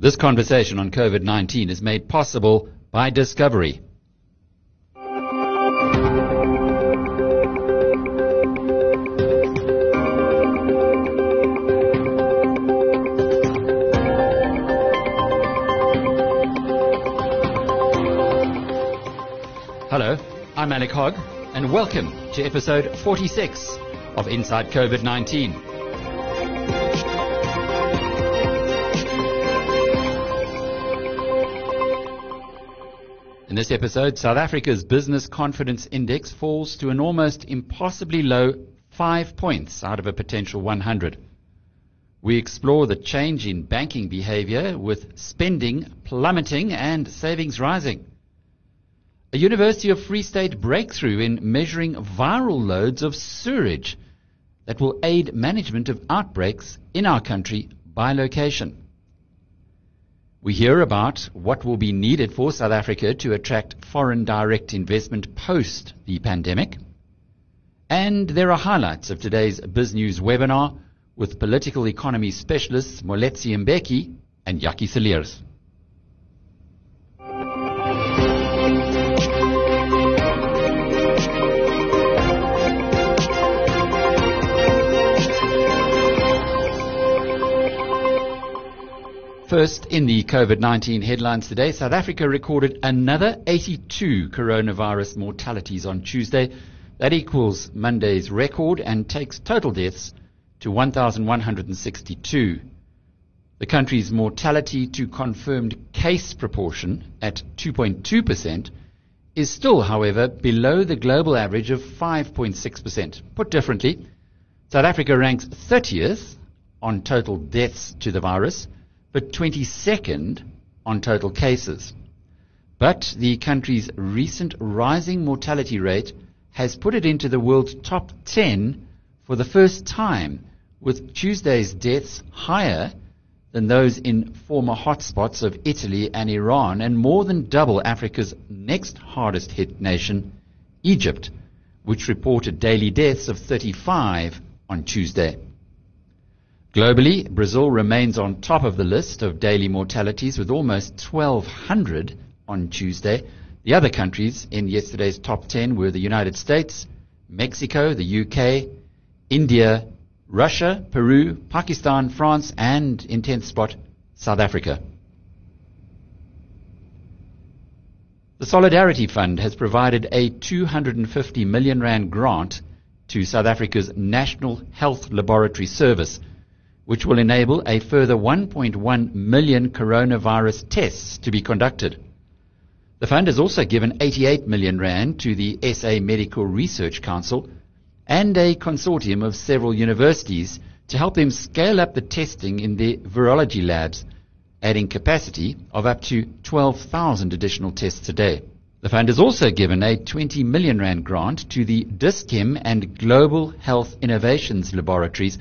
This conversation on COVID 19 is made possible by Discovery. Hello, I'm Alec Hogg, and welcome to episode 46 of Inside COVID 19. This episode, South Africa's business confidence index falls to an almost impossibly low five points out of a potential 100. We explore the change in banking behavior with spending plummeting and savings rising. A University of Free State breakthrough in measuring viral loads of sewage that will aid management of outbreaks in our country by location. We hear about what will be needed for South Africa to attract foreign direct investment post the pandemic. And there are highlights of today's BizNews webinar with political economy specialists Moeletsi Mbeki and Jakkie Cilliers. First, in the COVID-19 headlines today, South Africa recorded another 82 coronavirus mortalities on Tuesday. That equals Monday's record and takes total deaths to 1,162. The country's mortality to confirmed case proportion at 2.2% is still, however, below the global average of 5.6%. Put differently, South Africa ranks 30th on total deaths to the virus but 22nd on total cases. But the country's recent rising mortality rate has put it into the world's top 10 for the first time, with Tuesday's deaths higher than those in former hotspots of Italy and Iran, and more than double Africa's next hardest hit nation, Egypt, which reported daily deaths of 35 on Tuesday. Globally, Brazil remains on top of the list of daily mortalities with almost 1,200 on Tuesday. The other countries in yesterday's top 10 were the United States, Mexico, the UK, India, Russia, Peru, Pakistan, France, and in 10th spot, South Africa. The Solidarity Fund has provided a 250 million rand grant to South Africa's National Health Laboratory Service which will enable a further 1.1 million coronavirus tests to be conducted. The fund has also given 88 million rand to the SA Medical Research Council and a consortium of several universities to help them scale up the testing in their virology labs, adding capacity of up to 12,000 additional tests a day. The fund has also given a 20 million rand grant to the Dis-Chem and Global Health Innovations Laboratories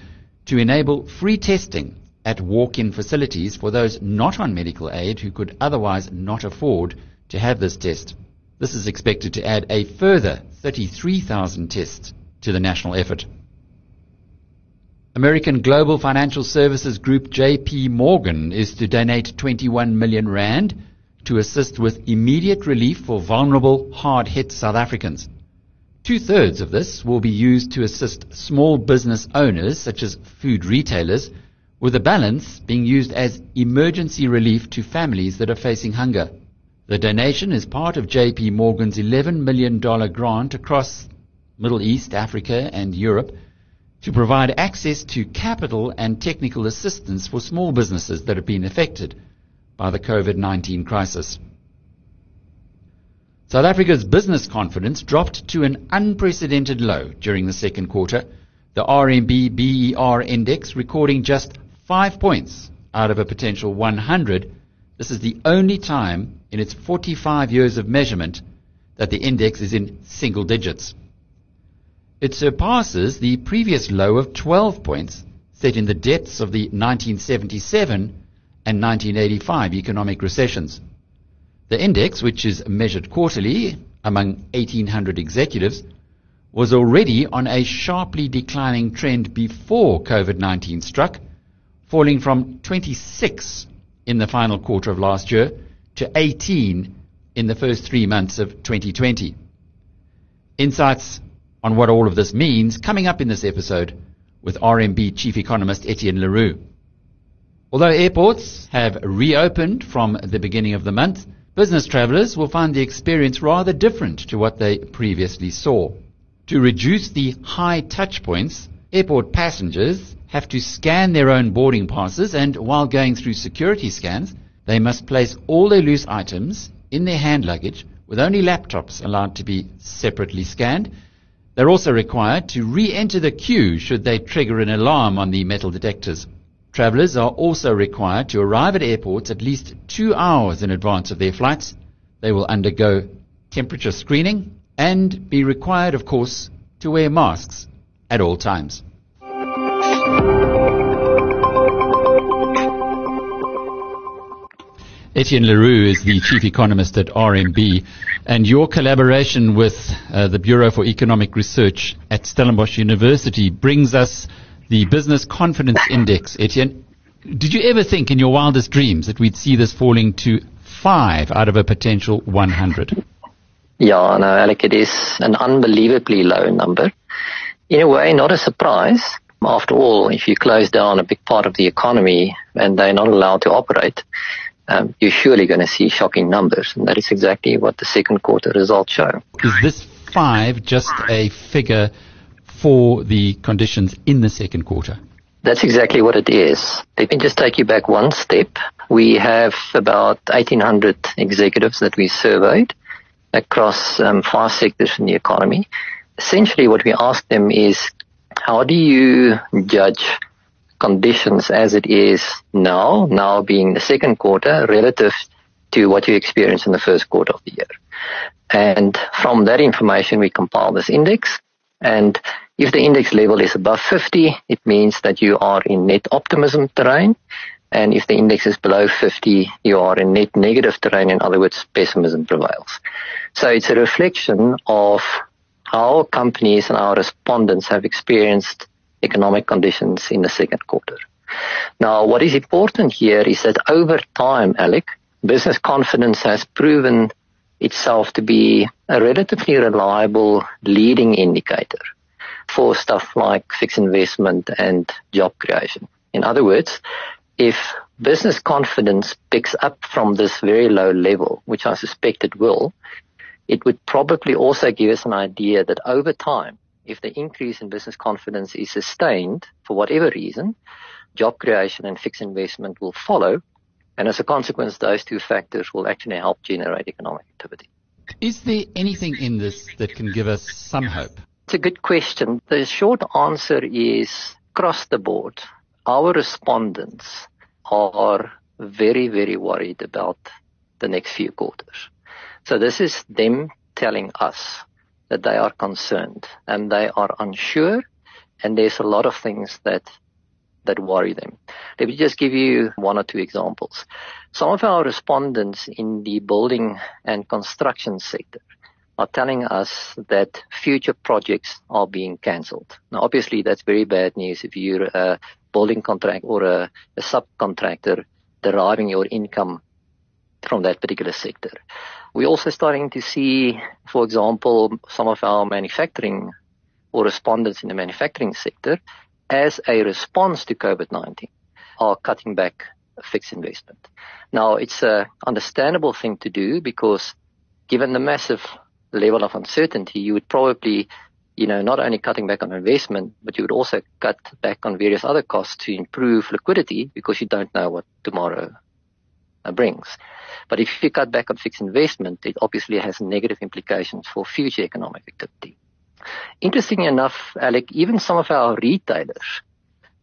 to enable free testing at walk-in facilities for those not on medical aid who could otherwise not afford to have this test. This is expected to add a further 33,000 tests to the national effort. American global financial services group JP Morgan is to donate 21 million rand to assist with immediate relief for vulnerable, hard-hit South Africans. Two thirds of this will be used to assist small business owners, such as food retailers, with the balance being used as emergency relief to families that are facing hunger. The donation is part of JP Morgan's $11 million grant across Middle East, Africa, and Europe to provide access to capital and technical assistance for small businesses that have been affected by the COVID-19 crisis. South Africa's business confidence dropped to an unprecedented low during the second quarter, the RMB BER index recording just five points out of a potential 100. This is the only time in its 45 years of measurement that the index is in single digits. It surpasses the previous low of 12 points set in the depths of the 1977 and 1985 economic recessions. The index, which is measured quarterly among 1,800 executives, was already on a sharply declining trend before COVID-19 struck, falling from 26 in the final quarter of last year to 18 in the first three months of 2020. Insights on what all of this means coming up in this episode with RMB Chief Economist Etienne le Roux. Although airports have reopened from the beginning of the month, business travelers will find the experience rather different to what they previously saw. To reduce the high touch points, airport passengers have to scan their own boarding passes and while going through security scans, they must place all their loose items in their hand luggage with only laptops allowed to be separately scanned. They're also required to re-enter the queue should they trigger an alarm on the metal detectors. Travelers are also required to arrive at airports at least two hours in advance of their flights. They will undergo temperature screening and be required, of course, to wear masks at all times. Etienne le Roux is the chief economist at RMB, and your collaboration with uh, the Bureau for Economic Research at Stellenbosch University brings us the Business Confidence Index. Etienne, did you ever think in your wildest dreams that we'd see this falling to five out of a potential 100? Yeah, no, Alec, it is an unbelievably low number. In a way, not a surprise. After all, if you close down a big part of the economy and they're not allowed to operate, um, you're surely going to see shocking numbers. And that is exactly what the second quarter results show. Is this five just a figure for the conditions in the second quarter? That's exactly what it is. Let me just take you back one step. We have about 1,800 executives that we surveyed across um, five sectors in the economy. Essentially, what we asked them is, how do you judge conditions as it is now, now being the second quarter, relative to what you experienced in the first quarter of the year. And from that information, we compile this index. And if the index level is above 50, it means that you are in net optimism terrain. And if the index is below 50, you are in net negative terrain. In other words, pessimism prevails. So it's a reflection of how companies and our respondents have experienced economic conditions in the second quarter. Now, what is important here is that over time, Alec, business confidence has proven itself to be a relatively reliable leading indicator for stuff like fixed investment and job creation. In other words, if business confidence picks up from this very low level, which I suspect it will, it would probably also give us an idea that over time, if the increase in business confidence is sustained for whatever reason, job creation and fixed investment will follow. And as a consequence, those two factors will actually help generate economic activity. Is there anything in this that can give us some hope? It's a good question. The short answer is across the board. Our respondents are very, very worried about the next few quarters. So this is them telling us that they are concerned and they are unsure and there's a lot of things that that worry them. Let me just give you one or two examples. Some of our respondents in the building and construction sector are telling us that future projects are being cancelled. Now, obviously, that's very bad news if you're a building contract or a, a subcontractor deriving your income from that particular sector. We're also starting to see, for example, some of our manufacturing or respondents in the manufacturing sector as a response to COVID-19 are cutting back fixed investment. Now, it's a understandable thing to do because given the massive level of uncertainty, you would probably, you know, not only cutting back on investment, but you would also cut back on various other costs to improve liquidity because you don't know what tomorrow uh, brings. But if you cut back on fixed investment, it obviously has negative implications for future economic activity. Interesting enough, Alec, even some of our retailers,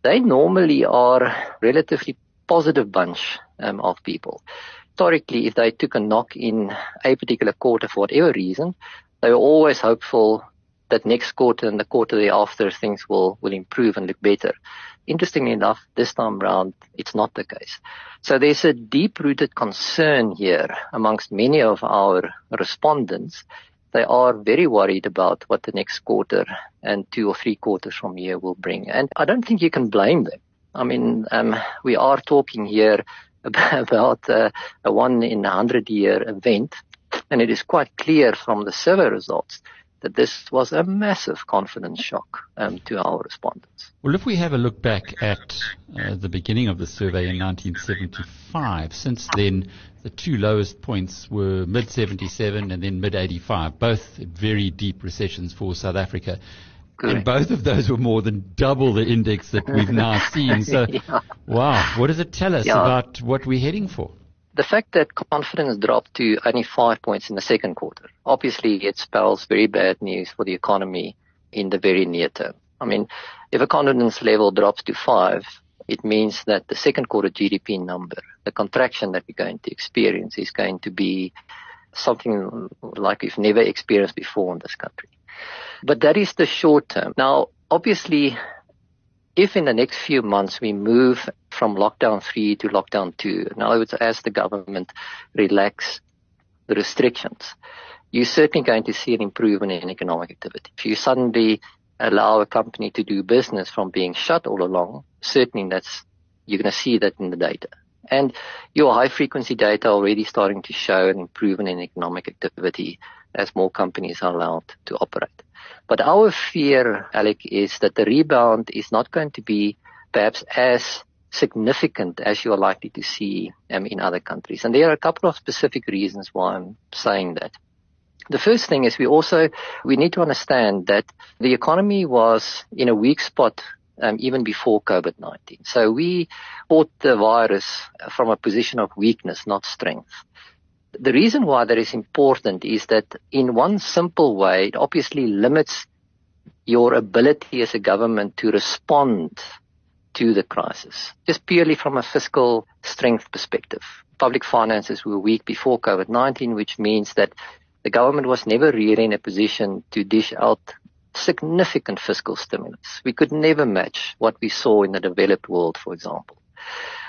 they normally are relatively positive bunch um, of people. Historically, if they took a knock in a particular quarter for whatever reason, they were always hopeful that next quarter and the quarter thereafter things will, will improve and look better. Interestingly enough, this time round, it's not the case. So there's a deep rooted concern here amongst many of our respondents. They are very worried about what the next quarter and two or three quarters from here will bring. And I don't think you can blame them. I mean, um, we are talking here about uh, a one in a hundred year event. And it is quite clear from the survey results that this was a massive confidence shock um, to our respondents. Well, if we have a look back at uh, the beginning of the survey in 1975, since then the two lowest points were mid 77 and then mid 85, both very deep recessions for South Africa. Correct. And both of those were more than double the index that we've now seen. So, yeah. wow, what does it tell us yeah. about what we're heading for? the fact that confidence dropped to only five points in the second quarter, obviously it spells very bad news for the economy in the very near term. I mean, if a confidence level drops to five, it means that the second quarter GDP number, the contraction that we're going to experience is going to be something like we've never experienced before in this country. But that is the short term. Now, obviously, if in the next few months we move from lockdown three to lockdown two, in other words, as the government relax the restrictions, you're certainly going to see an improvement in economic activity. If you suddenly allow a company to do business from being shut all along, certainly that's, you're going to see that in the data. And your high frequency data already starting to show an improvement in economic activity as more companies are allowed to operate. But our fear, Alec, is that the rebound is not going to be perhaps as significant as you are likely to see um, in other countries. And there are a couple of specific reasons why I'm saying that. The first thing is we also, we need to understand that the economy was in a weak spot um, even before COVID-19. So we fought the virus from a position of weakness, not strength. The reason why that is important is that in one simple way, it obviously limits your ability as a government to respond to the crisis, just purely from a fiscal strength perspective. Public finances were weak before COVID-19, which means that the government was never really in a position to dish out significant fiscal stimulus. We could never match what we saw in the developed world, for example.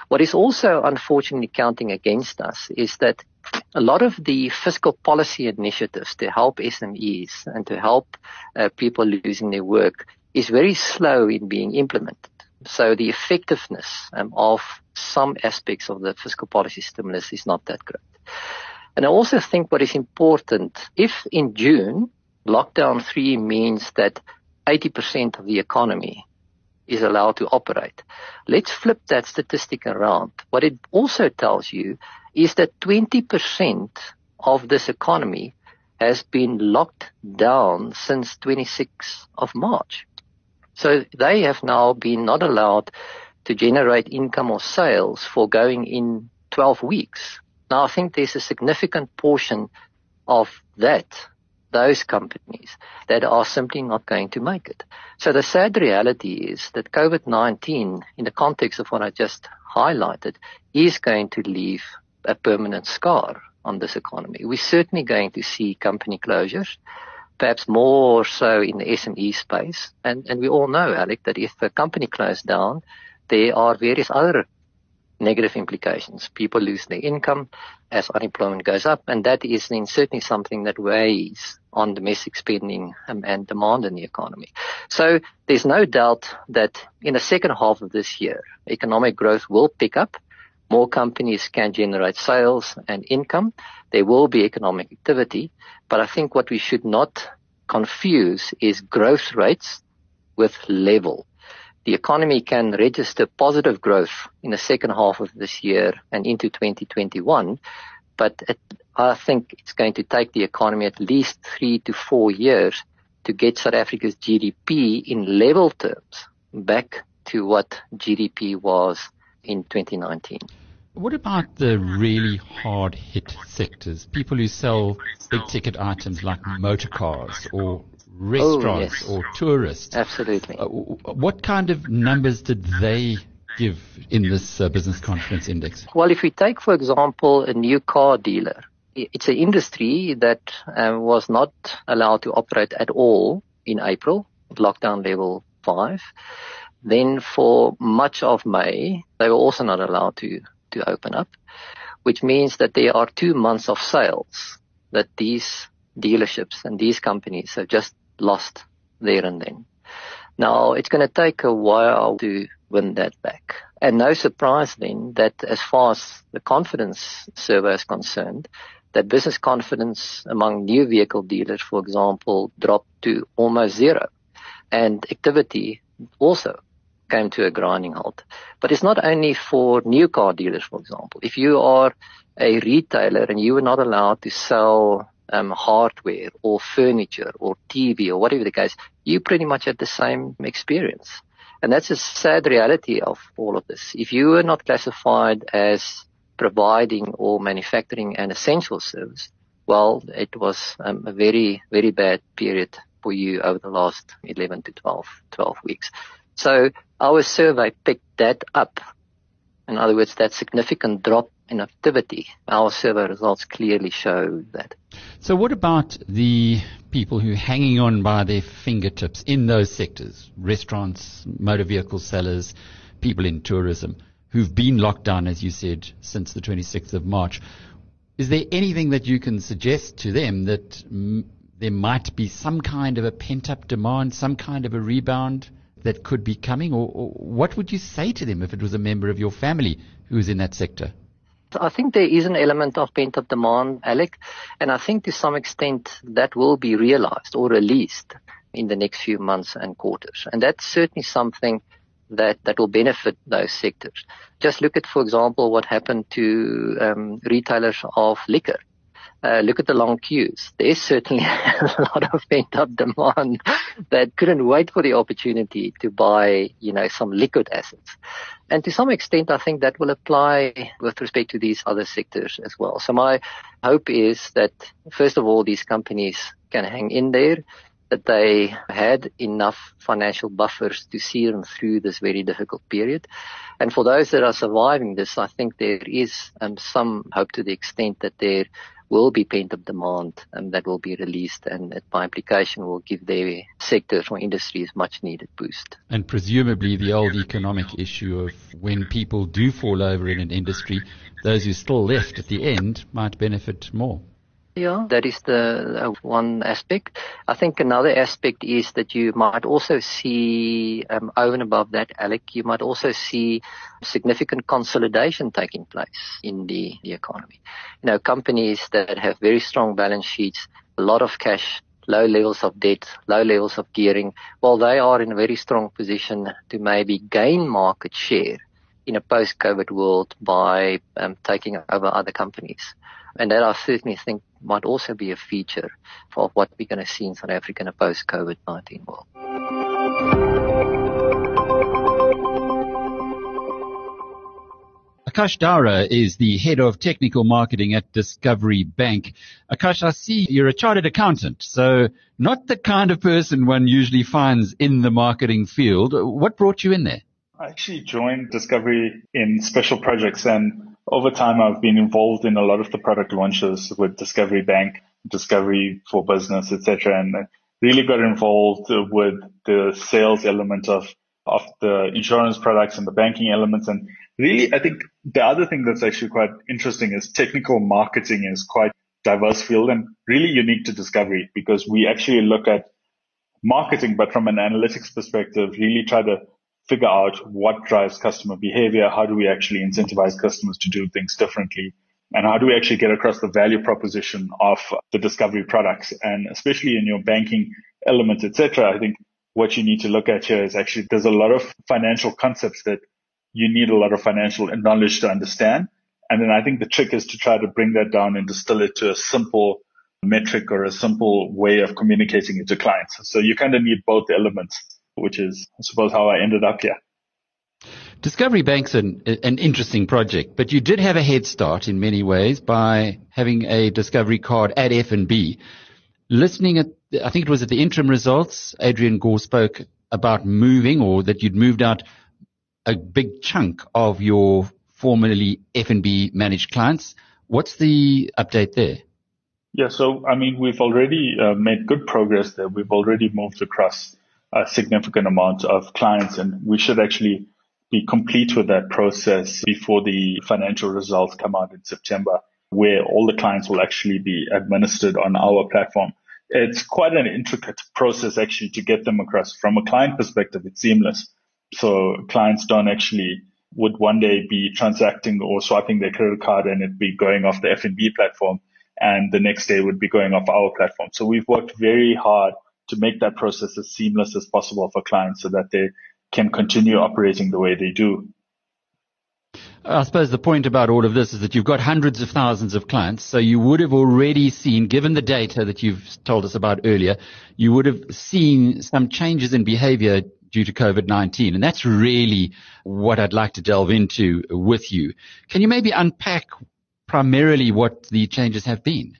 What is also unfortunately counting against us is that a lot of the fiscal policy initiatives to help SMEs and to help uh, people losing their work is very slow in being implemented. So the effectiveness um, of some aspects of the fiscal policy stimulus is not that great. And I also think what is important, if in June lockdown three means that 80% of the economy is allowed to operate. Let's flip that statistic around. What it also tells you is that 20% of this economy has been locked down since 26th of March. So they have now been not allowed to generate income or sales for going in 12 weeks. Now I think there's a significant portion of that those companies that are simply not going to make it. So the sad reality is that COVID-19, in the context of what I just highlighted, is going to leave a permanent scar on this economy. We're certainly going to see company closures, perhaps more so in the SME space. And, and we all know, Alec, that if a company closes down, there are various other negative implications. People lose their income as unemployment goes up, and that is then certainly something that weighs on domestic spending um, and demand in the economy. So there's no doubt that in the second half of this year, economic growth will pick up. More companies can generate sales and income. There will be economic activity, but I think what we should not confuse is growth rates with level the economy can register positive growth in the second half of this year and into 2021, but it, I think it's going to take the economy at least three to four years to get South Africa's GDP in level terms back to what GDP was in 2019. What about the really hard hit sectors? People who sell big ticket items like motor cars or restaurants oh, yes. or tourists. Absolutely. Uh, what kind of numbers did they give in this uh, business confidence index? Well, if we take, for example, a new car dealer, it's an industry that um, was not allowed to operate at all in April, lockdown level five. Then for much of May, they were also not allowed to, to open up, which means that there are two months of sales that these dealerships and these companies have just lost there and then. Now, it's going to take a while to win that back. And no surprise then that as far as the confidence survey is concerned, that business confidence among new vehicle dealers, for example, dropped to almost zero. And activity also came to a grinding halt. But it's not only for new car dealers, for example. If you are a retailer and you are not allowed to sell um, hardware or furniture or TV or whatever the case, you pretty much had the same experience. And that's a sad reality of all of this. If you are not classified as providing or manufacturing an essential service, well, it was um, a very, very bad period for you over the last 11 to 12, 12 weeks. So our survey picked that up. In other words, that significant drop in activity. Our survey results clearly show that. So what about the people who are hanging on by their fingertips in those sectors? Restaurants, motor vehicle sellers, people in tourism who've been locked down, as you said, since the 26th of March. Is there anything that you can suggest to them that m- there might be some kind of a pent up demand, some kind of a rebound that could be coming? Or, or what would you say to them if it was a member of your family who was in that sector? I think there is an element of pent-up demand, Alec, and I think to some extent that will be realized or released in the next few months and quarters. And that's certainly something that, that will benefit those sectors. Just look at, for example, what happened to um, retailers of liquor. Uh, look at the long queues. There's certainly a lot of pent up demand that couldn't wait for the opportunity to buy, you know, some liquid assets. And to some extent, I think that will apply with respect to these other sectors as well. So my hope is that, first of all, these companies can hang in there, that they had enough financial buffers to see them through this very difficult period. And for those that are surviving this, I think there is um, some hope to the extent that there will be pent-up demand and that will be released and by implication will give their sectors or industries much needed boost. And presumably the old economic issue of when people do fall over in an industry, those who are still left at the end might benefit more. Yeah, that is the uh, one aspect. I think another aspect is that you might also see, um, over and above that, Alec, you might also see significant consolidation taking place in the, the economy. You know, companies that have very strong balance sheets, a lot of cash, low levels of debt, low levels of gearing, well, they are in a very strong position to maybe gain market share in a post-COVID world by um, taking over other companies. And that I certainly think might also be a feature of what we're going to see in South Africa in a post-COVID-19 world. Akash Dara is the head of technical marketing at Discovery Bank. Akash, I see you're a chartered accountant, so not the kind of person one usually finds in the marketing field. What brought you in there? I actually joined Discovery in special projects and over time, I've been involved in a lot of the product launches with Discovery Bank, Discovery for Business, etc., and really got involved with the sales element of of the insurance products and the banking elements. And really, I think the other thing that's actually quite interesting is technical marketing is quite diverse field and really unique to Discovery because we actually look at marketing, but from an analytics perspective, really try to figure out what drives customer behavior. How do we actually incentivize customers to do things differently? And how do we actually get across the value proposition of the discovery products? And especially in your banking elements, etc. I think what you need to look at here is actually there's a lot of financial concepts that you need a lot of financial knowledge to understand. And then I think the trick is to try to bring that down and distill it to a simple metric or a simple way of communicating it to clients. So you kind of need both elements which is, I suppose, how I ended up here. Discovery Bank's an, an interesting project, but you did have a head start in many ways by having a Discovery card at FNB. Listening at, I think it was at the interim results, Adrian Gore spoke about moving or that you'd moved out a big chunk of your formerly FNB managed clients. What's the update there? Yeah, so I mean, we've already uh, made good progress there. We've already moved across a significant amount of clients and we should actually be complete with that process before the financial results come out in September, where all the clients will actually be administered on our platform. It's quite an intricate process actually to get them across. From a client perspective, it's seamless. So clients don't actually would one day be transacting or swiping their credit card and it be going off the FNB platform and the next day would be going off our platform. So we've worked very hard to make that process as seamless as possible for clients so that they can continue operating the way they do. I suppose the point about all of this is that you've got hundreds of thousands of clients, so you would have already seen, given the data that you've told us about earlier, you would have seen some changes in behavior due to COVID-19. And that's really what I'd like to delve into with you. Can you maybe unpack primarily what the changes have been?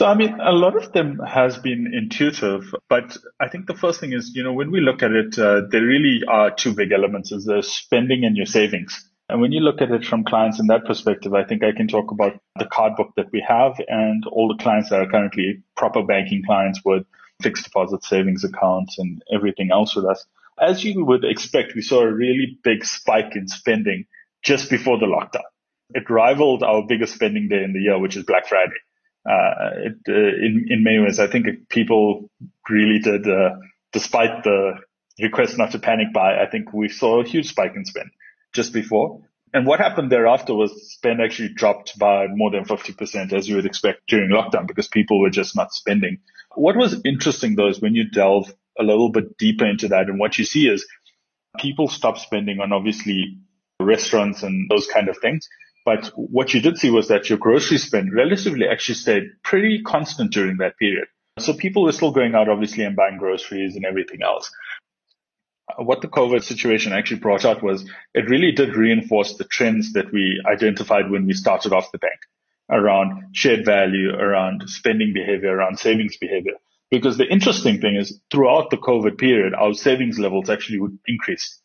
So, I mean, a lot of them has been intuitive, but I think the first thing is, you know, when we look at it, uh, there really are two big elements is the spending and your savings. And when you look at it from clients in that perspective, I think I can talk about the card book that we have and all the clients that are currently proper banking clients with fixed deposit savings accounts and everything else with us. As you would expect, we saw a really big spike in spending just before the lockdown. It rivaled our biggest spending day in the year, which is Black Friday uh, it, uh, in, in many ways, I think people really did, uh, despite the request not to panic buy, I think we saw a huge spike in spend just before. And what happened thereafter was spend actually dropped by more than 50% as you would expect during lockdown because people were just not spending. What was interesting though is when you delve a little bit deeper into that and what you see is people stop spending on obviously restaurants and those kind of things. But what you did see was that your grocery spend relatively actually stayed pretty constant during that period. So people were still going out, obviously, and buying groceries and everything else. What the COVID situation actually brought out was it really did reinforce the trends that we identified when we started off the bank around shared value, around spending behavior, around savings behavior. Because the interesting thing is throughout the COVID period, our savings levels actually would increase.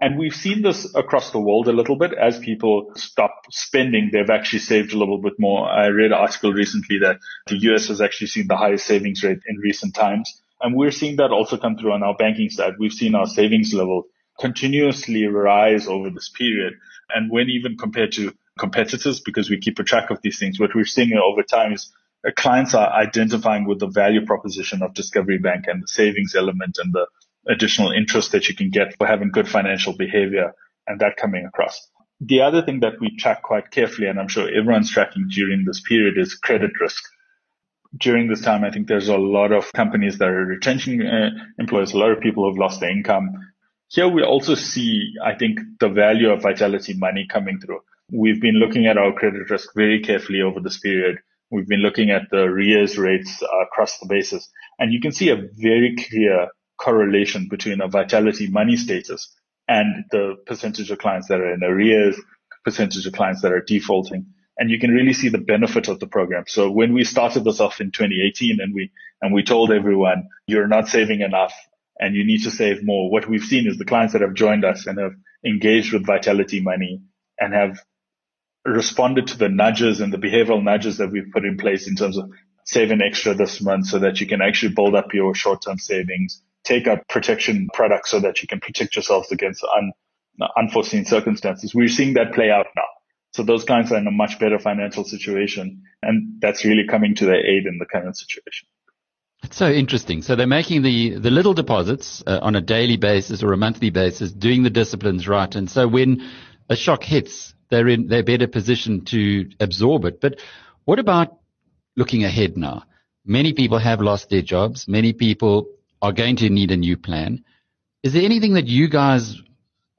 And we've seen this across the world a little bit as people stop spending, they've actually saved a little bit more. I read an article recently that the US has actually seen the highest savings rate in recent times. And we're seeing that also come through on our banking side. We've seen our savings level continuously rise over this period. And when even compared to competitors, because we keep a track of these things, what we're seeing over time is uh, clients are identifying with the value proposition of Discovery Bank and the savings element and the additional interest that you can get for having good financial behavior and that coming across. The other thing that we track quite carefully, and I'm sure everyone's tracking during this period is credit risk. During this time, I think there's a lot of companies that are retrenching uh, employees, a lot of people who've lost their income. Here we also see, I think, the value of Vitality money coming through. We've been looking at our credit risk very carefully over this period. We've been looking at the arrears rates across the basis, and you can see a very clear correlation between a vitality money status and the percentage of clients that are in arrears, percentage of clients that are defaulting. And you can really see the benefit of the program. So when we started this off in 2018 and we, and we told everyone, you're not saving enough and you need to save more. What we've seen is the clients that have joined us and have engaged with Vitality Money and have responded to the nudges and the behavioral nudges that we've put in place in terms of save an extra this month so that you can actually build up your short-term savings take out protection products so that you can protect yourselves against un, unforeseen circumstances. We're seeing that play out now. So those clients are in a much better financial situation and that's really coming to their aid in the current situation. It's so interesting. So they're making the, the little deposits uh, on a daily basis or a monthly basis, doing the disciplines right. And so when a shock hits, they're in, they're better positioned to absorb it. But what about looking ahead now? Many people have lost their jobs. Many people are going to need a new plan. Is there anything that you guys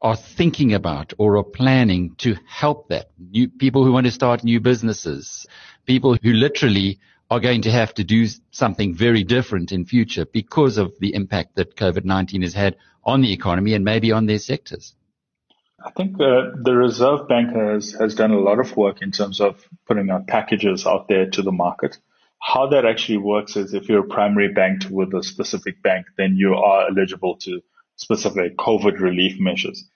are thinking about or are planning to help that? New people who want to start new businesses, people who literally are going to have to do something very different in future because of the impact that COVID-19 has had on the economy and maybe on their sectors. I think uh, the Reserve Bank has, has done a lot of work in terms of putting out packages out there to the market. How that actually works is if you're a primary banked with a specific bank, then you are eligible to specific COVID relief measures.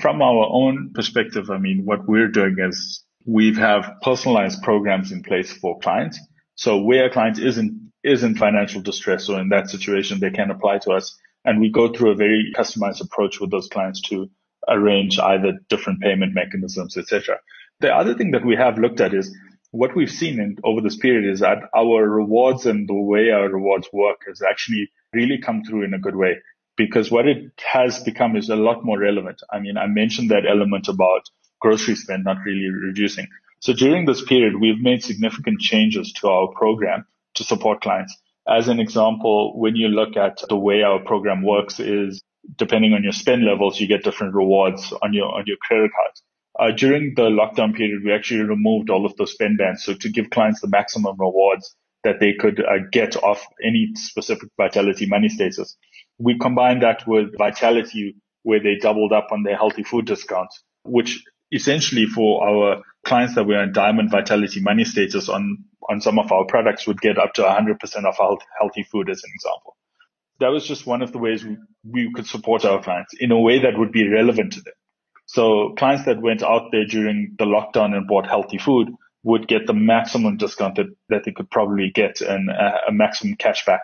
From our own perspective, I mean, what we're doing is we have personalized programs in place for clients. So where a client isn't, is in financial distress or in that situation, they can apply to us and we go through a very customized approach with those clients to arrange either different payment mechanisms, etc. The other thing that we have looked at is what we've seen in, over this period is that our rewards and the way our rewards work has actually really come through in a good way. because what it has become is a lot more relevant. I mean, I mentioned that element about grocery spend not really reducing. So during this period, we've made significant changes to our program to support clients. As an example, when you look at the way our program works is depending on your spend levels, you get different rewards on your, on your credit cards. Uh, during the lockdown period, we actually removed all of those spend bands. So to give clients the maximum rewards that they could uh, get off any specific Vitality money status. We combined that with Vitality where they doubled up on their healthy food discounts, which essentially for our clients that were in diamond vitality money status on, on some of our products would get up to 100% of healthy food as an example. That was just one of the ways we, we could support our clients in a way that would be relevant to them. So clients that went out there during the lockdown and bought healthy food would get the maximum discount that, that they could probably get and a, a maximum cashback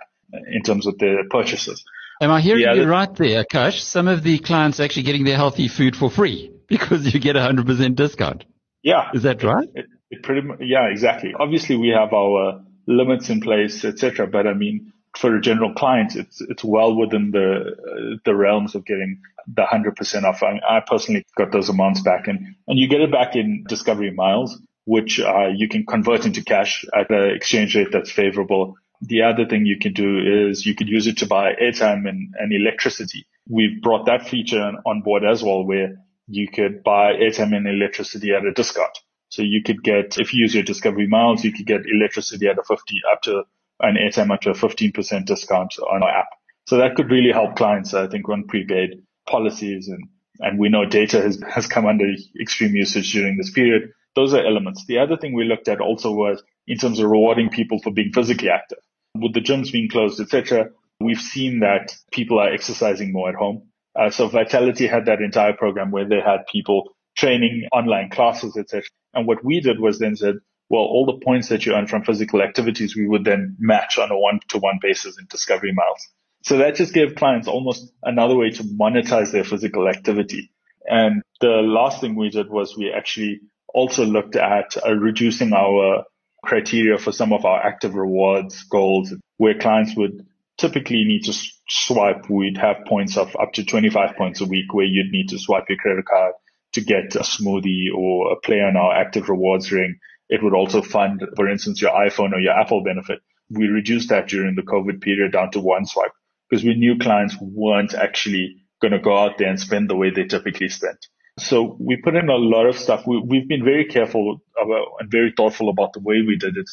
in terms of their purchases. Am I hearing you right there, Akash? Some of the clients are actually getting their healthy food for free because you get a 100% discount. Yeah. Is that right? It, it pretty much, yeah, exactly. Obviously we have our limits in place, etc. But I mean, for general client, it's, it's well within the, uh, the realms of getting the 100% off. I, I, personally got those amounts back and, and you get it back in discovery miles, which, uh, you can convert into cash at an exchange rate that's favorable. The other thing you can do is you could use it to buy airtime and, and electricity. We've brought that feature on board as well where you could buy airtime and electricity at a discount. So you could get, if you use your Discovery miles, you could get electricity at a 50, up to an up to a 15% discount on our app. So that could really help clients, I think, run prepaid policies. And, and we know data has, has come under extreme usage during this period. Those are elements. The other thing we looked at also was in terms of rewarding people for being physically active. With the gyms being closed, etc., we've seen that people are exercising more at home. Uh, so Vitality had that entire program where they had people training online classes, etc. And what we did was then said, well, all the points that you earn from physical activities, we would then match on a one to one basis in Discovery Miles. So that just gave clients almost another way to monetize their physical activity. And the last thing we did was we actually also looked at uh, reducing our criteria for some of our active rewards goals where clients would typically need to swipe, we'd have points of up to 25 points a week where you'd need to swipe your credit card to get a smoothie or a play on our active rewards ring. It would also fund, for instance, your iPhone or your Apple benefit. We reduced that during the COVID period down to one swipe because we knew clients weren't actually going to go out there and spend the way they typically spent. So we put in a lot of stuff. We, have been very careful about and very thoughtful about the way we did it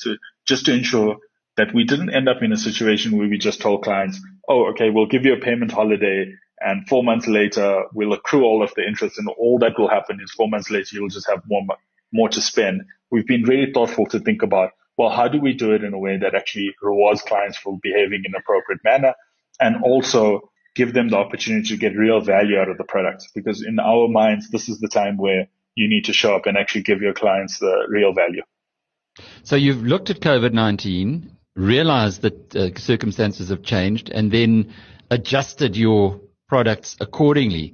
just to ensure that we didn't end up in a situation where we just told clients, oh, okay, we'll give you a payment holiday and four months later we'll accrue all of the interest and all that will happen is four months later you'll just have more, more to spend. We've been very thoughtful to think about, well, how do we do it in a way that actually rewards clients for behaving in an appropriate manner and also give them the opportunity to get real value out of the product? Because in our minds, this is the time where you need to show up and actually give your clients the real value. So you've looked at COVID-19 realized that uh, circumstances have changed and then adjusted your products accordingly,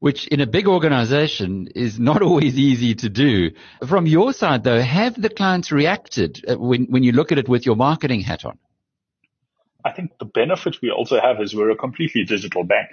which in a big organization is not always easy to do. From your side though, have the clients reacted uh, when, when you look at it with your marketing hat on? I think the benefit we also have is we're a completely digital bank.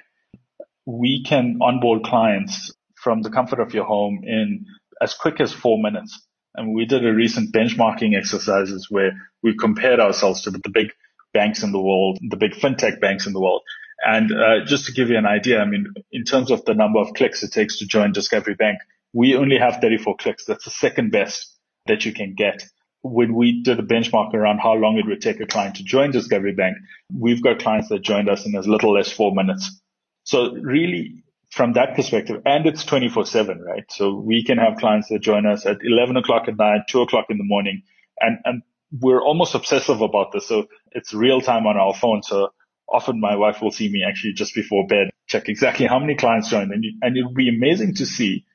We can onboard clients from the comfort of your home in as quick as four minutes. And we did a recent benchmarking exercises where we compared ourselves to the big banks in the world, the big fintech banks in the world. And uh, just to give you an idea, I mean, in terms of the number of clicks it takes to join Discovery Bank, we only have 34 clicks. That's the second best that you can get. When we did a benchmark around how long it would take a client to join Discovery Bank, we've got clients that joined us in as little as four minutes. So really, from that perspective, and it's 24 seven, right? So we can have clients that join us at 11 o'clock at night, two o'clock in the morning, and, and we're almost obsessive about this. So it's real time on our phone. So often my wife will see me actually just before bed, check exactly how many clients joined. And, and it'll be amazing to see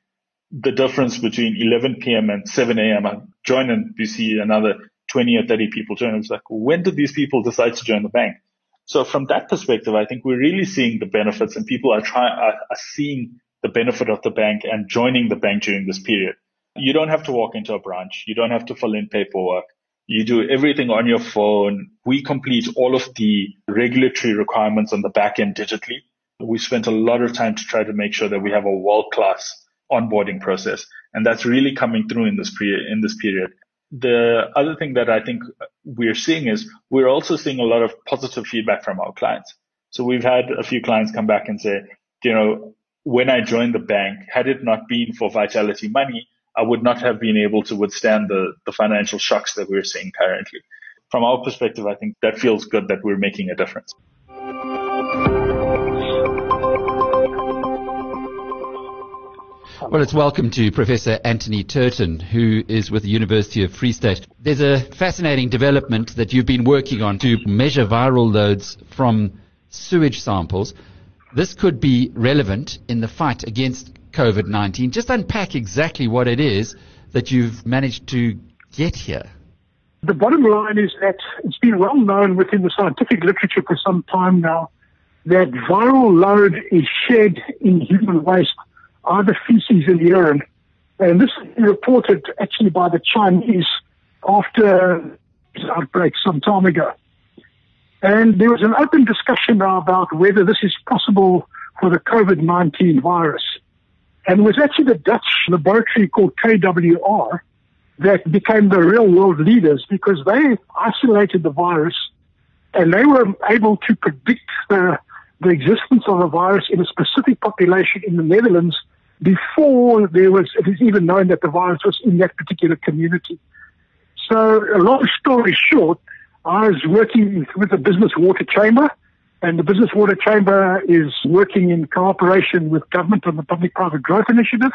the difference between 11 p.m. and 7 a.m. I join and you see another 20 or 30 people join. It's like, when did these people decide to join the bank? So from that perspective, I think we're really seeing the benefits and people are trying, are, are seeing the benefit of the bank and joining the bank during this period. You don't have to walk into a branch. You don't have to fill in paperwork. You do everything on your phone. We complete all of the regulatory requirements on the back end digitally. we spent a lot of time to try to make sure that we have a world class onboarding process. And that's really coming through in this period, in this period. The other thing that I think we're seeing is we're also seeing a lot of positive feedback from our clients. So we've had a few clients come back and say, you know, when I joined the bank, had it not been for Vitality Money, I would not have been able to withstand the, the financial shocks that we're seeing currently. From our perspective, I think that feels good that we're making a difference. Well, it's welcome to Professor Anthony Turton, who is with the University of Free State. There's a fascinating development that you've been working on to measure viral loads from sewage samples. This could be relevant in the fight against COVID-19. Just unpack exactly what it is that you've managed to get here. The bottom line is that it's been well known within the scientific literature for some time now that viral load is shed in human waste, either feces and urine. And this is reported actually by the Chinese after this outbreak some time ago. And there was an open discussion now about whether this is possible for the COVID-19 virus. And it was actually the Dutch laboratory called KWR that became the real world leaders because they isolated the virus and they were able to predict the, the existence of the virus in a specific population in the Netherlands before there was, it is even known that the virus was in that particular community. So a long story short, I was working with the Business Water Chamber and the Business Water Chamber is working in cooperation with government on the Public Private Growth Initiative.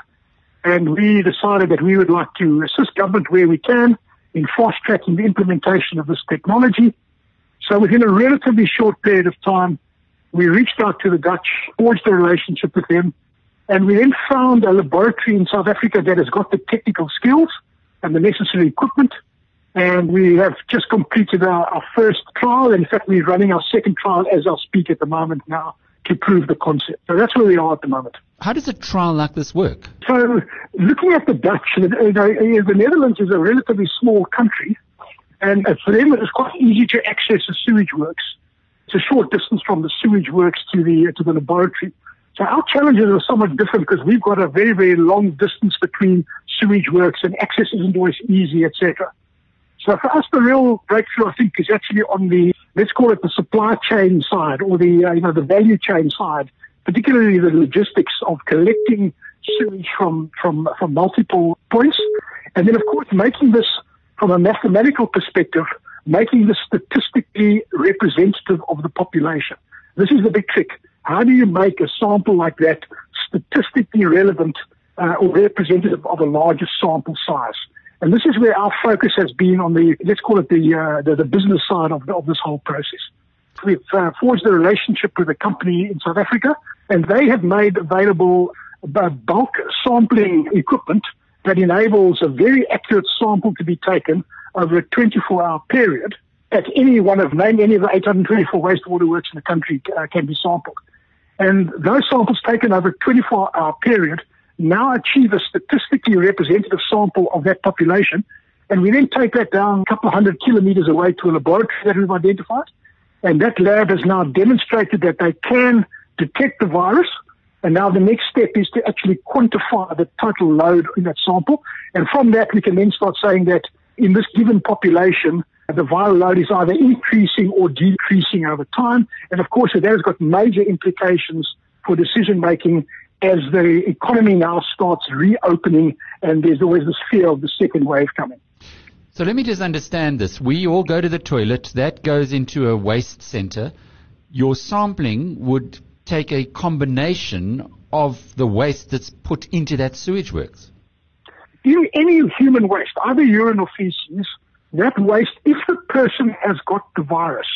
And we decided that we would like to assist government where we can in fast tracking the implementation of this technology. So within a relatively short period of time, we reached out to the Dutch, forged a relationship with them, and we then found a laboratory in South Africa that has got the technical skills and the necessary equipment and we have just completed our, our, first trial. In fact, we're running our second trial as I speak at the moment now to prove the concept. So that's where we are at the moment. How does a trial like this work? So, looking at the Dutch, you know, the Netherlands is a relatively small country, and for them it is quite easy to access the sewage works. It's a short distance from the sewage works to the to the laboratory. So our challenges are somewhat different because we've got a very very long distance between sewage works, and access isn't always easy, etc. So for us, the real breakthrough, I think, is actually on the, let's call it the supply chain side or the, uh, you know, the value chain side, particularly the logistics of collecting sewage from, from, from multiple points. And then, of course, making this from a mathematical perspective, making this statistically representative of the population. This is the big trick. How do you make a sample like that statistically relevant uh, or representative of a larger sample size? And this is where our focus has been on the, let's call it the, uh, the, the, business side of, of this whole process. We've uh, forged a relationship with a company in South Africa, and they have made available bulk sampling equipment that enables a very accurate sample to be taken over a 24 hour period at any one of, name any of the 824 wastewater works in the country uh, can be sampled. And those samples taken over a 24 hour period now achieve a statistically representative sample of that population. And we then take that down a couple of hundred kilometers away to a laboratory that we've identified. And that lab has now demonstrated that they can detect the virus. And now the next step is to actually quantify the total load in that sample. And from that, we can then start saying that in this given population, the viral load is either increasing or decreasing over time. And of course, that has got major implications for decision making as the economy now starts reopening and there's always this fear of the second wave coming. So let me just understand this. We all go to the toilet, that goes into a waste center. Your sampling would take a combination of the waste that's put into that sewage works. In any human waste, either urine or feces, that waste, if the person has got the virus,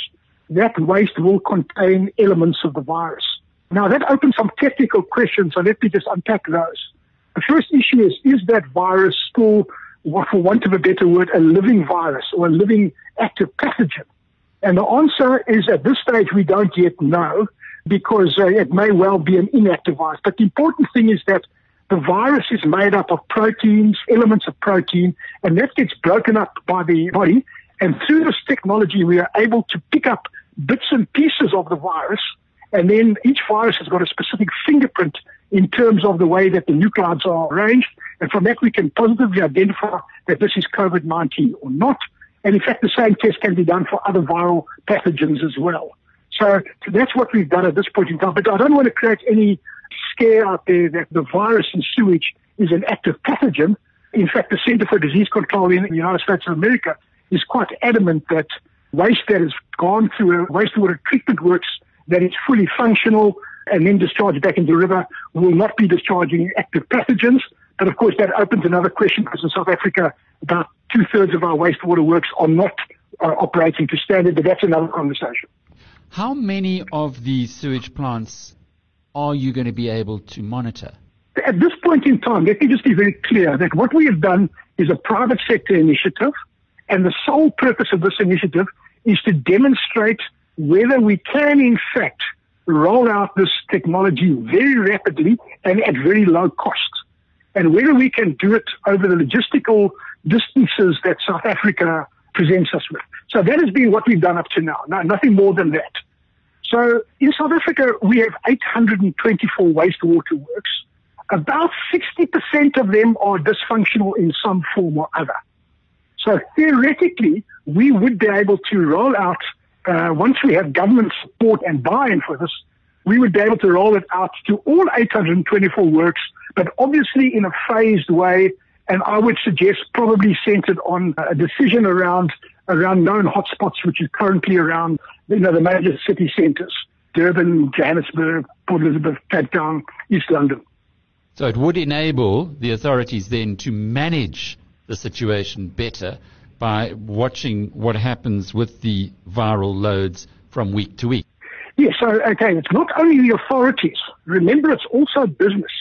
that waste will contain elements of the virus. Now that opens some technical questions, so let me just unpack those. The first issue is, is that virus still, for want of a better word, a living virus or a living active pathogen? And the answer is at this stage we don't yet know because uh, it may well be an inactive virus. But the important thing is that the virus is made up of proteins, elements of protein, and that gets broken up by the body. And through this technology, we are able to pick up bits and pieces of the virus And then each virus has got a specific fingerprint in terms of the way that the nuclides are arranged. And from that, we can positively identify that this is COVID-19 or not. And in fact, the same test can be done for other viral pathogens as well. So that's what we've done at this point in time. But I don't want to create any scare out there that the virus in sewage is an active pathogen. In fact, the Center for Disease Control in the United States of America is quite adamant that waste that has gone through a wastewater treatment works that is fully functional and then discharged back into the river will not be discharging active pathogens. But of course, that opens another question because in South Africa, about two thirds of our wastewater works are not uh, operating to standard, but that's another conversation. How many of the sewage plants are you going to be able to monitor? At this point in time, let me just be very clear that what we have done is a private sector initiative, and the sole purpose of this initiative is to demonstrate whether we can, in fact, roll out this technology very rapidly and at very low cost. And whether we can do it over the logistical distances that South Africa presents us with. So that has been what we've done up to now. No, nothing more than that. So in South Africa, we have 824 wastewater works. About 60% of them are dysfunctional in some form or other. So theoretically, we would be able to roll out uh, once we have government support and buy-in for this, we would be able to roll it out to all 824 works, but obviously in a phased way. And I would suggest probably centered on a decision around around known hotspots, which is currently around you know the major city centres: Durban, Johannesburg, Port Elizabeth, Cape Town, East London. So it would enable the authorities then to manage the situation better by watching what happens with the viral loads from week to week. Yes, so okay, it's not only the authorities. Remember, it's also business.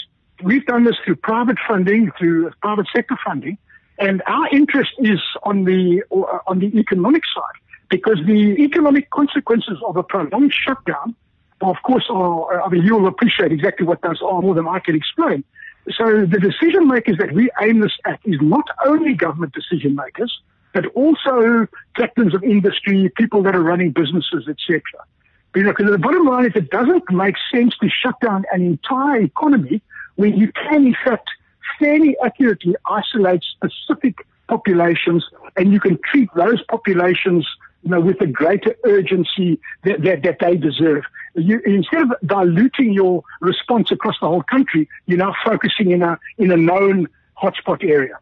We've done this through private funding, through private sector funding, and our interest is on the on the economic side because the economic consequences of a prolonged shutdown, of course, are. I mean, you'll appreciate exactly what those are more than I can explain. So the decision makers that we aim this at is not only government decision makers, but also captains of industry, people that are running businesses, etc. Because the bottom line is it doesn't make sense to shut down an entire economy when you can, in fact, fairly accurately isolate specific populations and you can treat those populations you know, with a greater urgency that, that, that they deserve. You, instead of diluting your response across the whole country, you're now focusing in a, in a known hotspot area.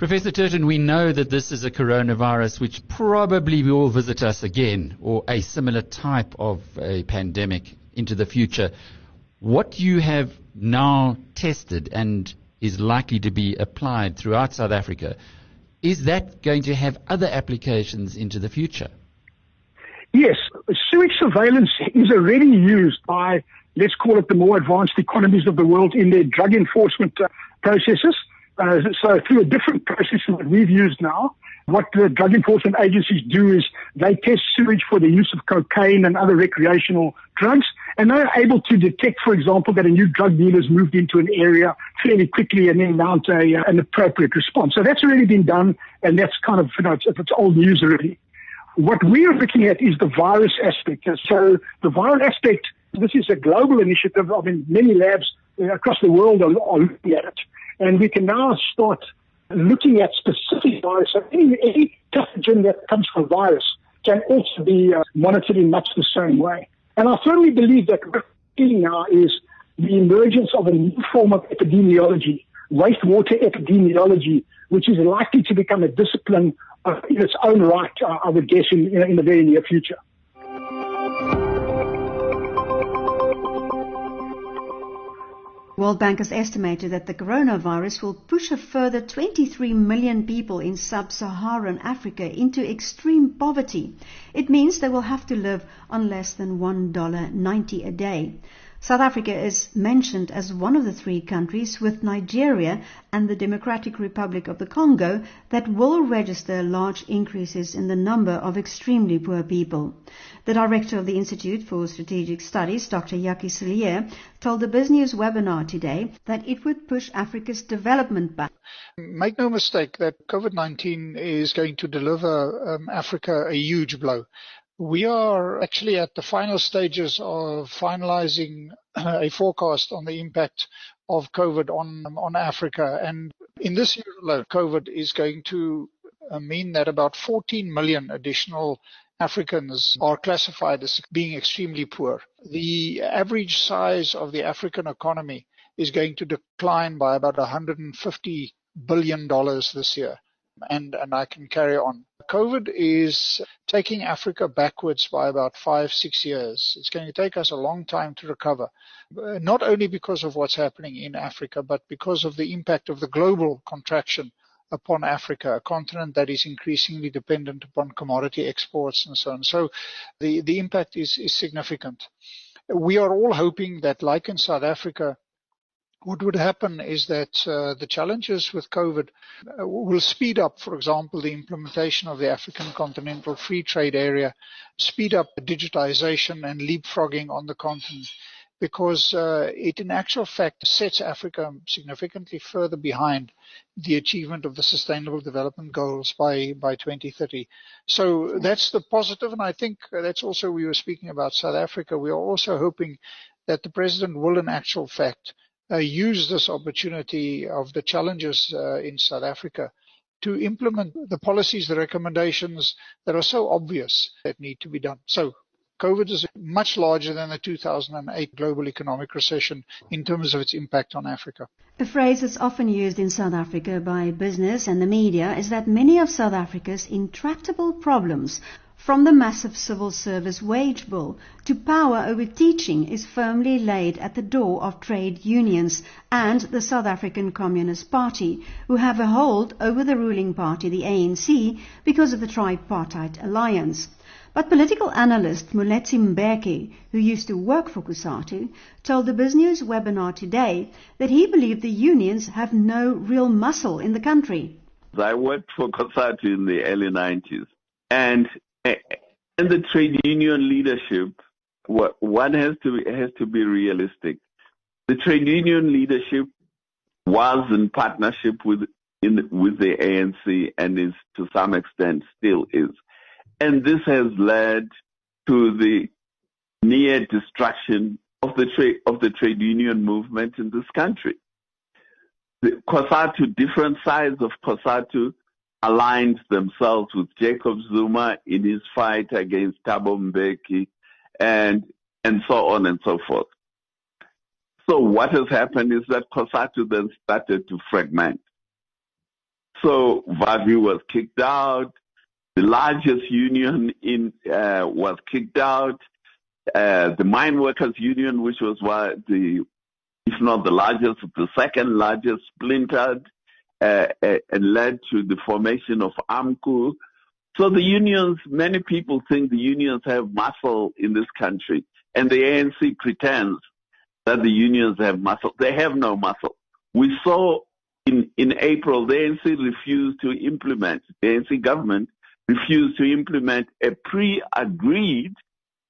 Professor Turton, we know that this is a coronavirus which probably will visit us again or a similar type of a pandemic into the future. What you have now tested and is likely to be applied throughout South Africa, is that going to have other applications into the future? Yes, sewage surveillance is already used by, let's call it the more advanced economies of the world in their drug enforcement uh, processes. Uh, so through a different process that we've used now, what the drug enforcement agencies do is they test sewage for the use of cocaine and other recreational drugs, and they're able to detect, for example, that a new drug dealer has moved into an area fairly quickly and then mount a, uh, an appropriate response. So that's already been done, and that's kind of, you know, it's, it's old news already. What we're looking at is the virus aspect. And So the viral aspect, this is a global initiative. I mean, many labs across the world are, are looking at it. And we can now start looking at specific viruses. Any, any pathogen that comes from virus can also be uh, monitored in much the same way. And I firmly believe that what we're seeing now is the emergence of a new form of epidemiology, wastewater epidemiology, which is likely to become a discipline in its own right, I would guess, in, in the very near future. World Bank has estimated that the coronavirus will push a further 23 million people in sub-Saharan Africa into extreme poverty. It means they will have to live on less than $1.90 a day. South Africa is mentioned as one of the three countries with Nigeria and the Democratic Republic of the Congo that will register large increases in the number of extremely poor people. The director of the Institute for Strategic Studies, Dr. Jakkie Cilliers, told the BizNews webinar today that it would push Africa's development back. Make no mistake that COVID-19 is going to deliver um, Africa a huge blow We are actually at the final stages of finalizing a forecast on the impact of COVID on, on Africa. And in this year alone, COVID is going to uh, mean that about 14 million additional Africans are classified as being extremely poor. The average size of the African economy is going to decline by about 150 billion dollars this year. And, and I can carry on. COVID is taking Africa backwards by about five, six years. It's going to take us a long time to recover, not only because of what's happening in Africa, but because of the impact of the global contraction upon Africa, a continent that is increasingly dependent upon commodity exports and so on. So the, the impact is, is significant. We are all hoping that like in South Africa, what would happen is that uh, the challenges with COVID uh, will speed up, for example, the implementation of the African Continental Free Trade Area, speed up digitization and leapfrogging on the continent, because uh, it in actual fact sets Africa significantly further behind the achievement of the Sustainable Development Goals by, by 2030. So that's the positive, and I think that's also we were speaking about South Africa. We are also hoping that the President will in actual fact use this opportunity of the challenges uh, in South Africa to implement the policies, the recommendations that are so obvious that need to be done. So COVID is much larger than the 2008 global economic recession in terms of its impact on Africa. A phrase that's often used in South Africa by business and the media is that many of South Africa's intractable problems from the massive civil service wage bill to power over teaching is firmly laid at the door of trade unions and the South African Communist Party, who have a hold over the ruling party, the ANC, because of the tripartite alliance. But political analyst Moeletsi Mbeki, who used to work for COSATU, told the BizNews webinar today that he believed the unions have no real muscle in the country. I worked for COSATU in the early 90s, and in the trade union leadership, one has to has to be realistic. The trade union leadership was in partnership with in with the ANC and is to some extent still is, and this has led to the near destruction of the trade of the trade union movement in this country. The COSATU, different sides of COSATU aligned themselves with Jacob Zuma in his fight against Thabo Mbeki and, and so on and so forth. So what has happened is that COSATU then started to fragment. So Vavi was kicked out. The largest union in uh, was kicked out. Uh, the mine workers union, which was one, the, if not the largest, the second largest, splintered uh, uh, and led to the formation of AMCU. So the unions, many people think the unions have muscle in this country, and the ANC pretends that the unions have muscle. They have no muscle. We saw in, in April, the ANC refused to implement, the ANC government refused to implement a pre-agreed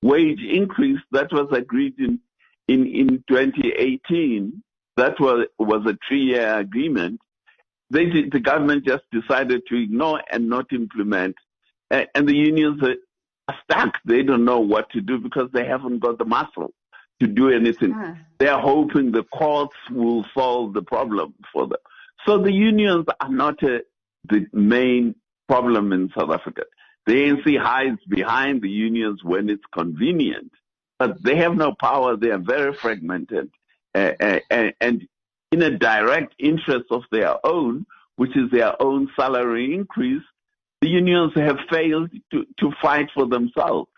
wage increase that was agreed in, in, in 2018. That was, was a three-year agreement they the government just decided to ignore and not implement, and the unions are stuck. They don't know what to do because they haven't got the muscle to do anything. Ah. They are hoping the courts will solve the problem for them. So the unions are not a, the main problem in South Africa. The ANC hides behind the unions when it's convenient, but they have no power. They are very fragmented. Uh, uh, and in a direct interest of their own, which is their own salary increase, the unions have failed to, to fight for themselves.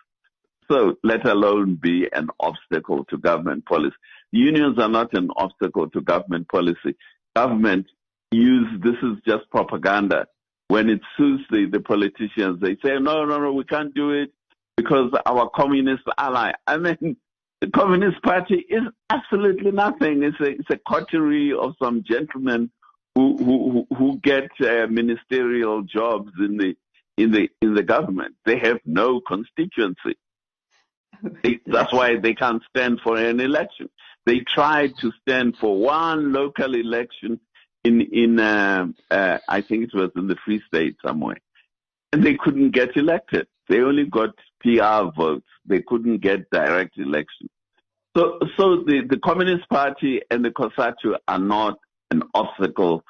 So let alone be an obstacle to government policy. The unions are not an obstacle to government policy. Government use this is just propaganda. When it suits the, the politicians, they say, no, no, no, we can't do it because our communist ally. I mean, the Communist Party is absolutely nothing. It's a, it's a coterie of some gentlemen who who who get uh, ministerial jobs in the in the in the government. They have no constituency. They, that's why they can't stand for an election. They tried to stand for one local election in in uh, uh, I think it was in the Free State somewhere, and they couldn't get elected. They only got PR votes. They couldn't get direct election. So, so the, the Communist Party and the COSATU are not an obstacle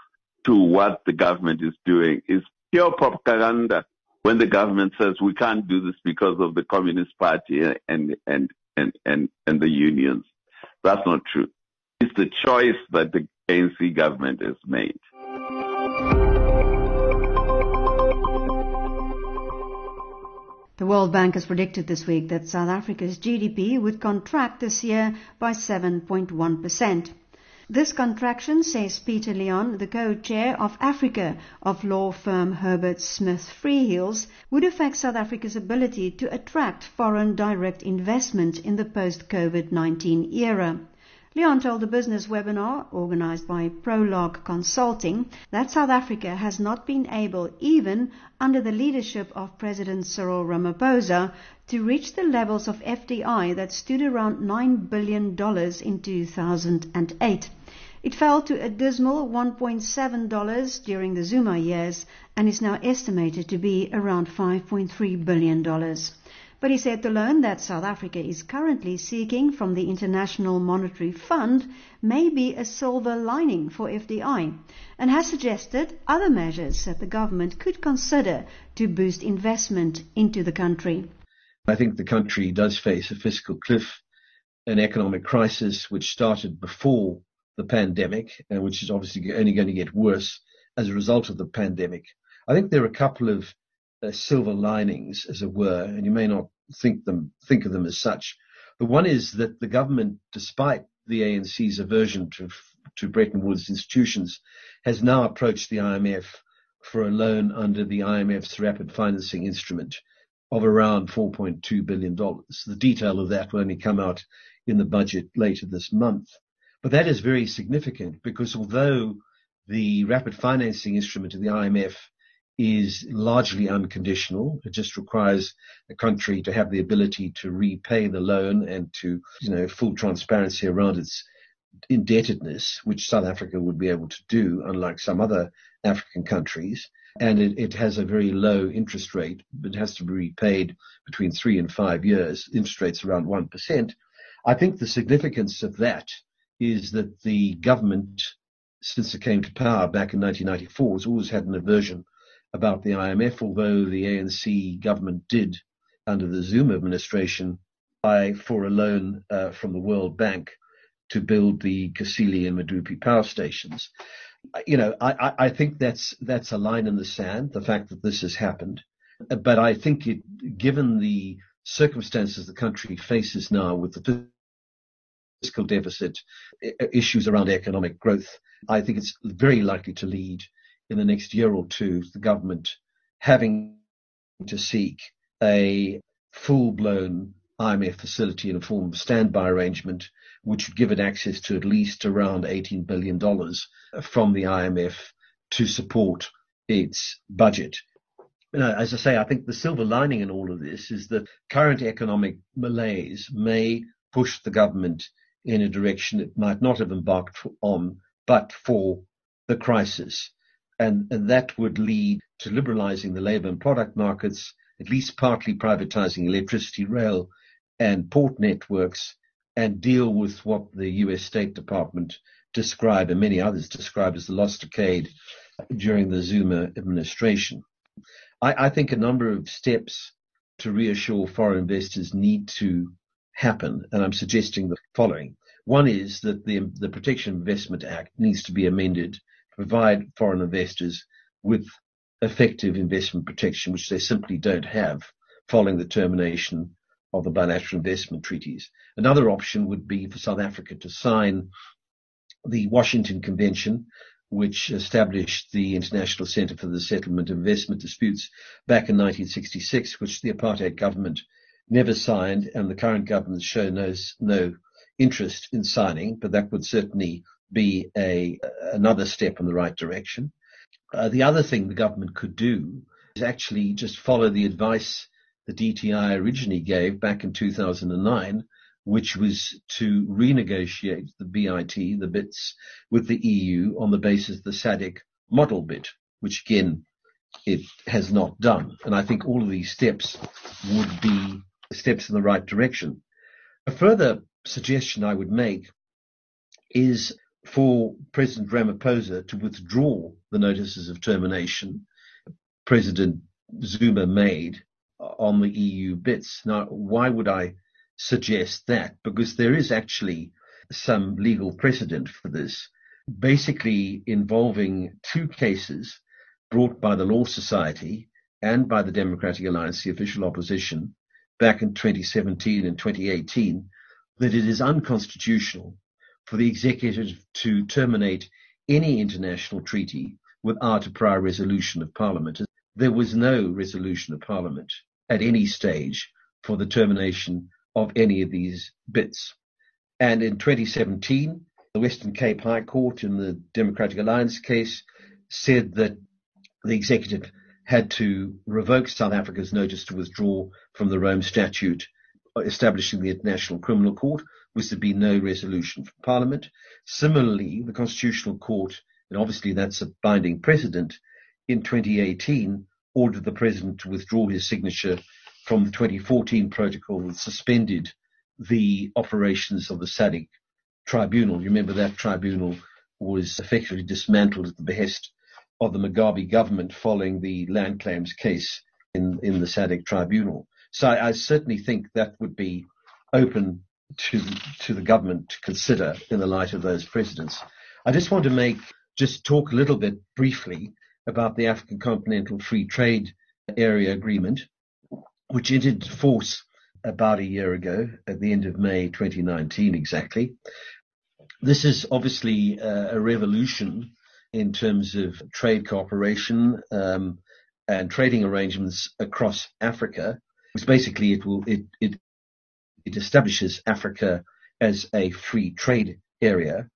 to what the government is doing. It's pure propaganda when the government says we can't do this because of the Communist Party and, and, and, and, and the unions. That's not true. It's the choice that the ANC government has made. The World Bank has predicted this week that South Africa's GDP would contract this year by 7.1%. This contraction, says Peter Leon, the co-chair of Africa of law firm Herbert Smith Freehills, would affect South Africa's ability to attract foreign direct investment in the post-COVID-19 era. Leon told a business webinar organized by Prologue Consulting that South Africa has not been able, even under the leadership of President Cyril Ramaphosa, to reach the levels of FDI that stood around $9 billion in 2008. It fell to a dismal $1.7 during the Zuma years and is now estimated to be around $5.3 billion. But he said the loan that South Africa is currently seeking from the International Monetary Fund may be a silver lining for FDI and has suggested other measures that the government could consider to boost investment into the country. I think the country does face a fiscal cliff, an economic crisis which started before the pandemic and which is obviously only going to get worse as a result of the pandemic. I think there are a couple of uh, silver linings, as it were, and you may not think them think of them as such. The one is that the government, despite the ANC's aversion to to Bretton Woods institutions, has now approached the IMF for a loan under the IMF's rapid financing instrument of around $4.2 billion. The detail of that will only come out in the budget later this month. But that is very significant because although the rapid financing instrument of the IMF is largely unconditional. It just requires a country to have the ability to repay the loan and to, you know, full transparency around its indebtedness, which South Africa would be able to do, unlike some other African countries. And it, it has a very low interest rate, but it has to be repaid between three and five years. Interest rates around 1%. I think the significance of that is that the government, since it came to power back in 1994, has always had an aversion about the IMF, although the ANC government did, under the Zuma administration, buy for a loan uh, from the World Bank to build the Kusile and Medupi power stations. You know, I, I think that's that's a line in the sand. The fact that this has happened, but I think it, given the circumstances the country faces now with the fiscal deficit, issues around economic growth, I think it's very likely to lead in the next year or two, the government having to seek a full-blown IMF facility in a form of standby arrangement, which would give it access to at least around $18 billion from the IMF to support its budget. As I say, I think the silver lining in all of this is that current economic malaise may push the government in a direction it might not have embarked on but for the crisis and, and that would lead to liberalizing the labor and product markets, at least partly privatizing electricity, rail, and port networks, and deal with what the US State Department described and many others described as the lost decade during the Zuma administration. I, I think a number of steps to reassure foreign investors need to happen, and I'm suggesting the following. One is that the, the Protection Investment Act needs to be amended provide foreign investors with effective investment protection, which they simply don't have following the termination of the bilateral investment treaties. Another option would be for South Africa to sign the Washington Convention, which established the International Center for the Settlement of Investment Disputes back in 1966, which the apartheid government never signed, and the current government show no, no interest in signing, but that would certainly be a another step in the right direction. Uh, the other thing the government could do is actually just follow the advice the DTI originally gave back in 2009, which was to renegotiate the BIT, the BITS, with the EU on the basis of the SADC model bit, which again it has not done. And I think all of these steps would be steps in the right direction. A further suggestion I would make is for President Ramaphosa to withdraw the notices of termination President Zuma made on the EU bits. Now, why would I suggest that? Because there is actually some legal precedent for this, basically involving two cases brought by the Law Society and by the Democratic Alliance, the official opposition, back in 2017 and 2018, that it is unconstitutional for the executive to terminate any international treaty without a prior resolution of Parliament. There was no resolution of Parliament at any stage for the termination of any of these bits. And in 2017, the Western Cape High Court in the Democratic Alliance case said that the executive had to revoke South Africa's notice to withdraw from the Rome Statute establishing the International Criminal Court was to be no resolution from Parliament. Similarly, the Constitutional Court, and obviously that's a binding precedent, in 2018 ordered the President to withdraw his signature from the 2014 protocol that suspended the operations of the SADC tribunal. You remember that tribunal was effectively dismantled at the behest of the Mugabe government following the land claims case in, in the SADC tribunal. So I, I certainly think that would be open to to the government to consider in the light of those precedents. I just want to make just talk a little bit briefly about the African Continental Free Trade Area Agreement, which entered force about a year ago at the end of May 2019 exactly. This is obviously a revolution in terms of trade cooperation um, and trading arrangements across Africa. Because basically it will it, it it establishes Africa as a free trade area.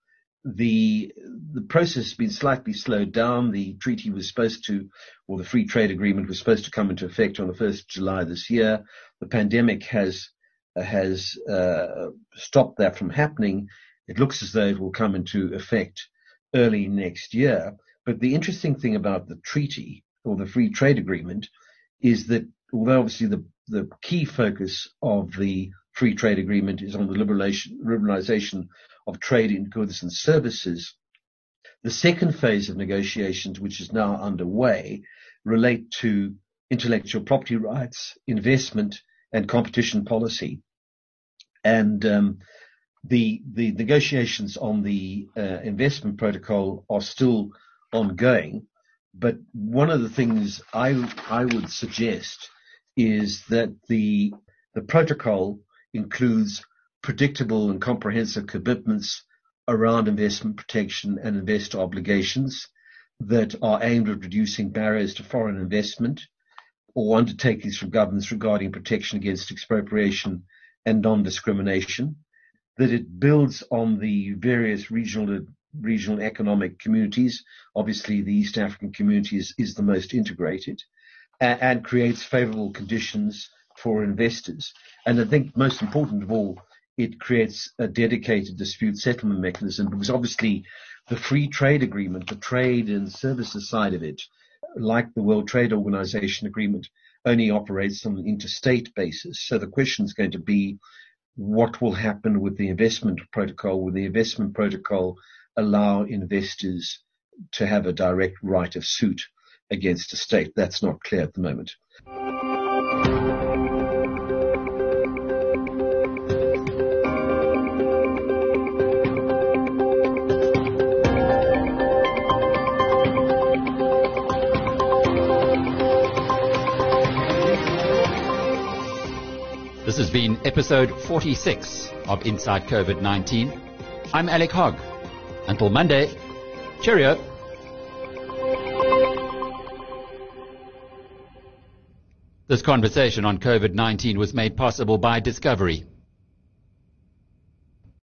The the process has been slightly slowed down. The treaty was supposed to, or the free trade agreement was supposed to come into effect on the 1st of July this year. The pandemic has has uh, stopped that from happening. It looks as though it will come into effect early next year. But the interesting thing about the treaty or the free trade agreement is that although obviously the, the key focus of the free trade agreement is on the liberalization of trade in goods and services. The second phase of negotiations, which is now underway, relate to intellectual property rights, investment, and competition policy. And um, the the negotiations on the uh, investment protocol are still ongoing. But one of the things I I would suggest is that the the protocol includes predictable and comprehensive commitments around investment protection and investor obligations that are aimed at reducing barriers to foreign investment or undertakings from governments regarding protection against expropriation and non-discrimination, that it builds on the various regional regional economic communities. Obviously, the East African community is, is the most integrated and, and creates favorable conditions for investors. And I think most important of all, it creates a dedicated dispute settlement mechanism because obviously the free trade agreement, the trade and services side of it, like the World Trade Organization agreement, only operates on an interstate basis. So the question is going to be what will happen with the investment protocol? Will the investment protocol allow investors to have a direct right of suit against a state? That's not clear at the moment. Been episode 46 of Inside COVID 19. I'm Alec Hogg. Until Monday, cheerio. This conversation on COVID 19 was made possible by Discovery.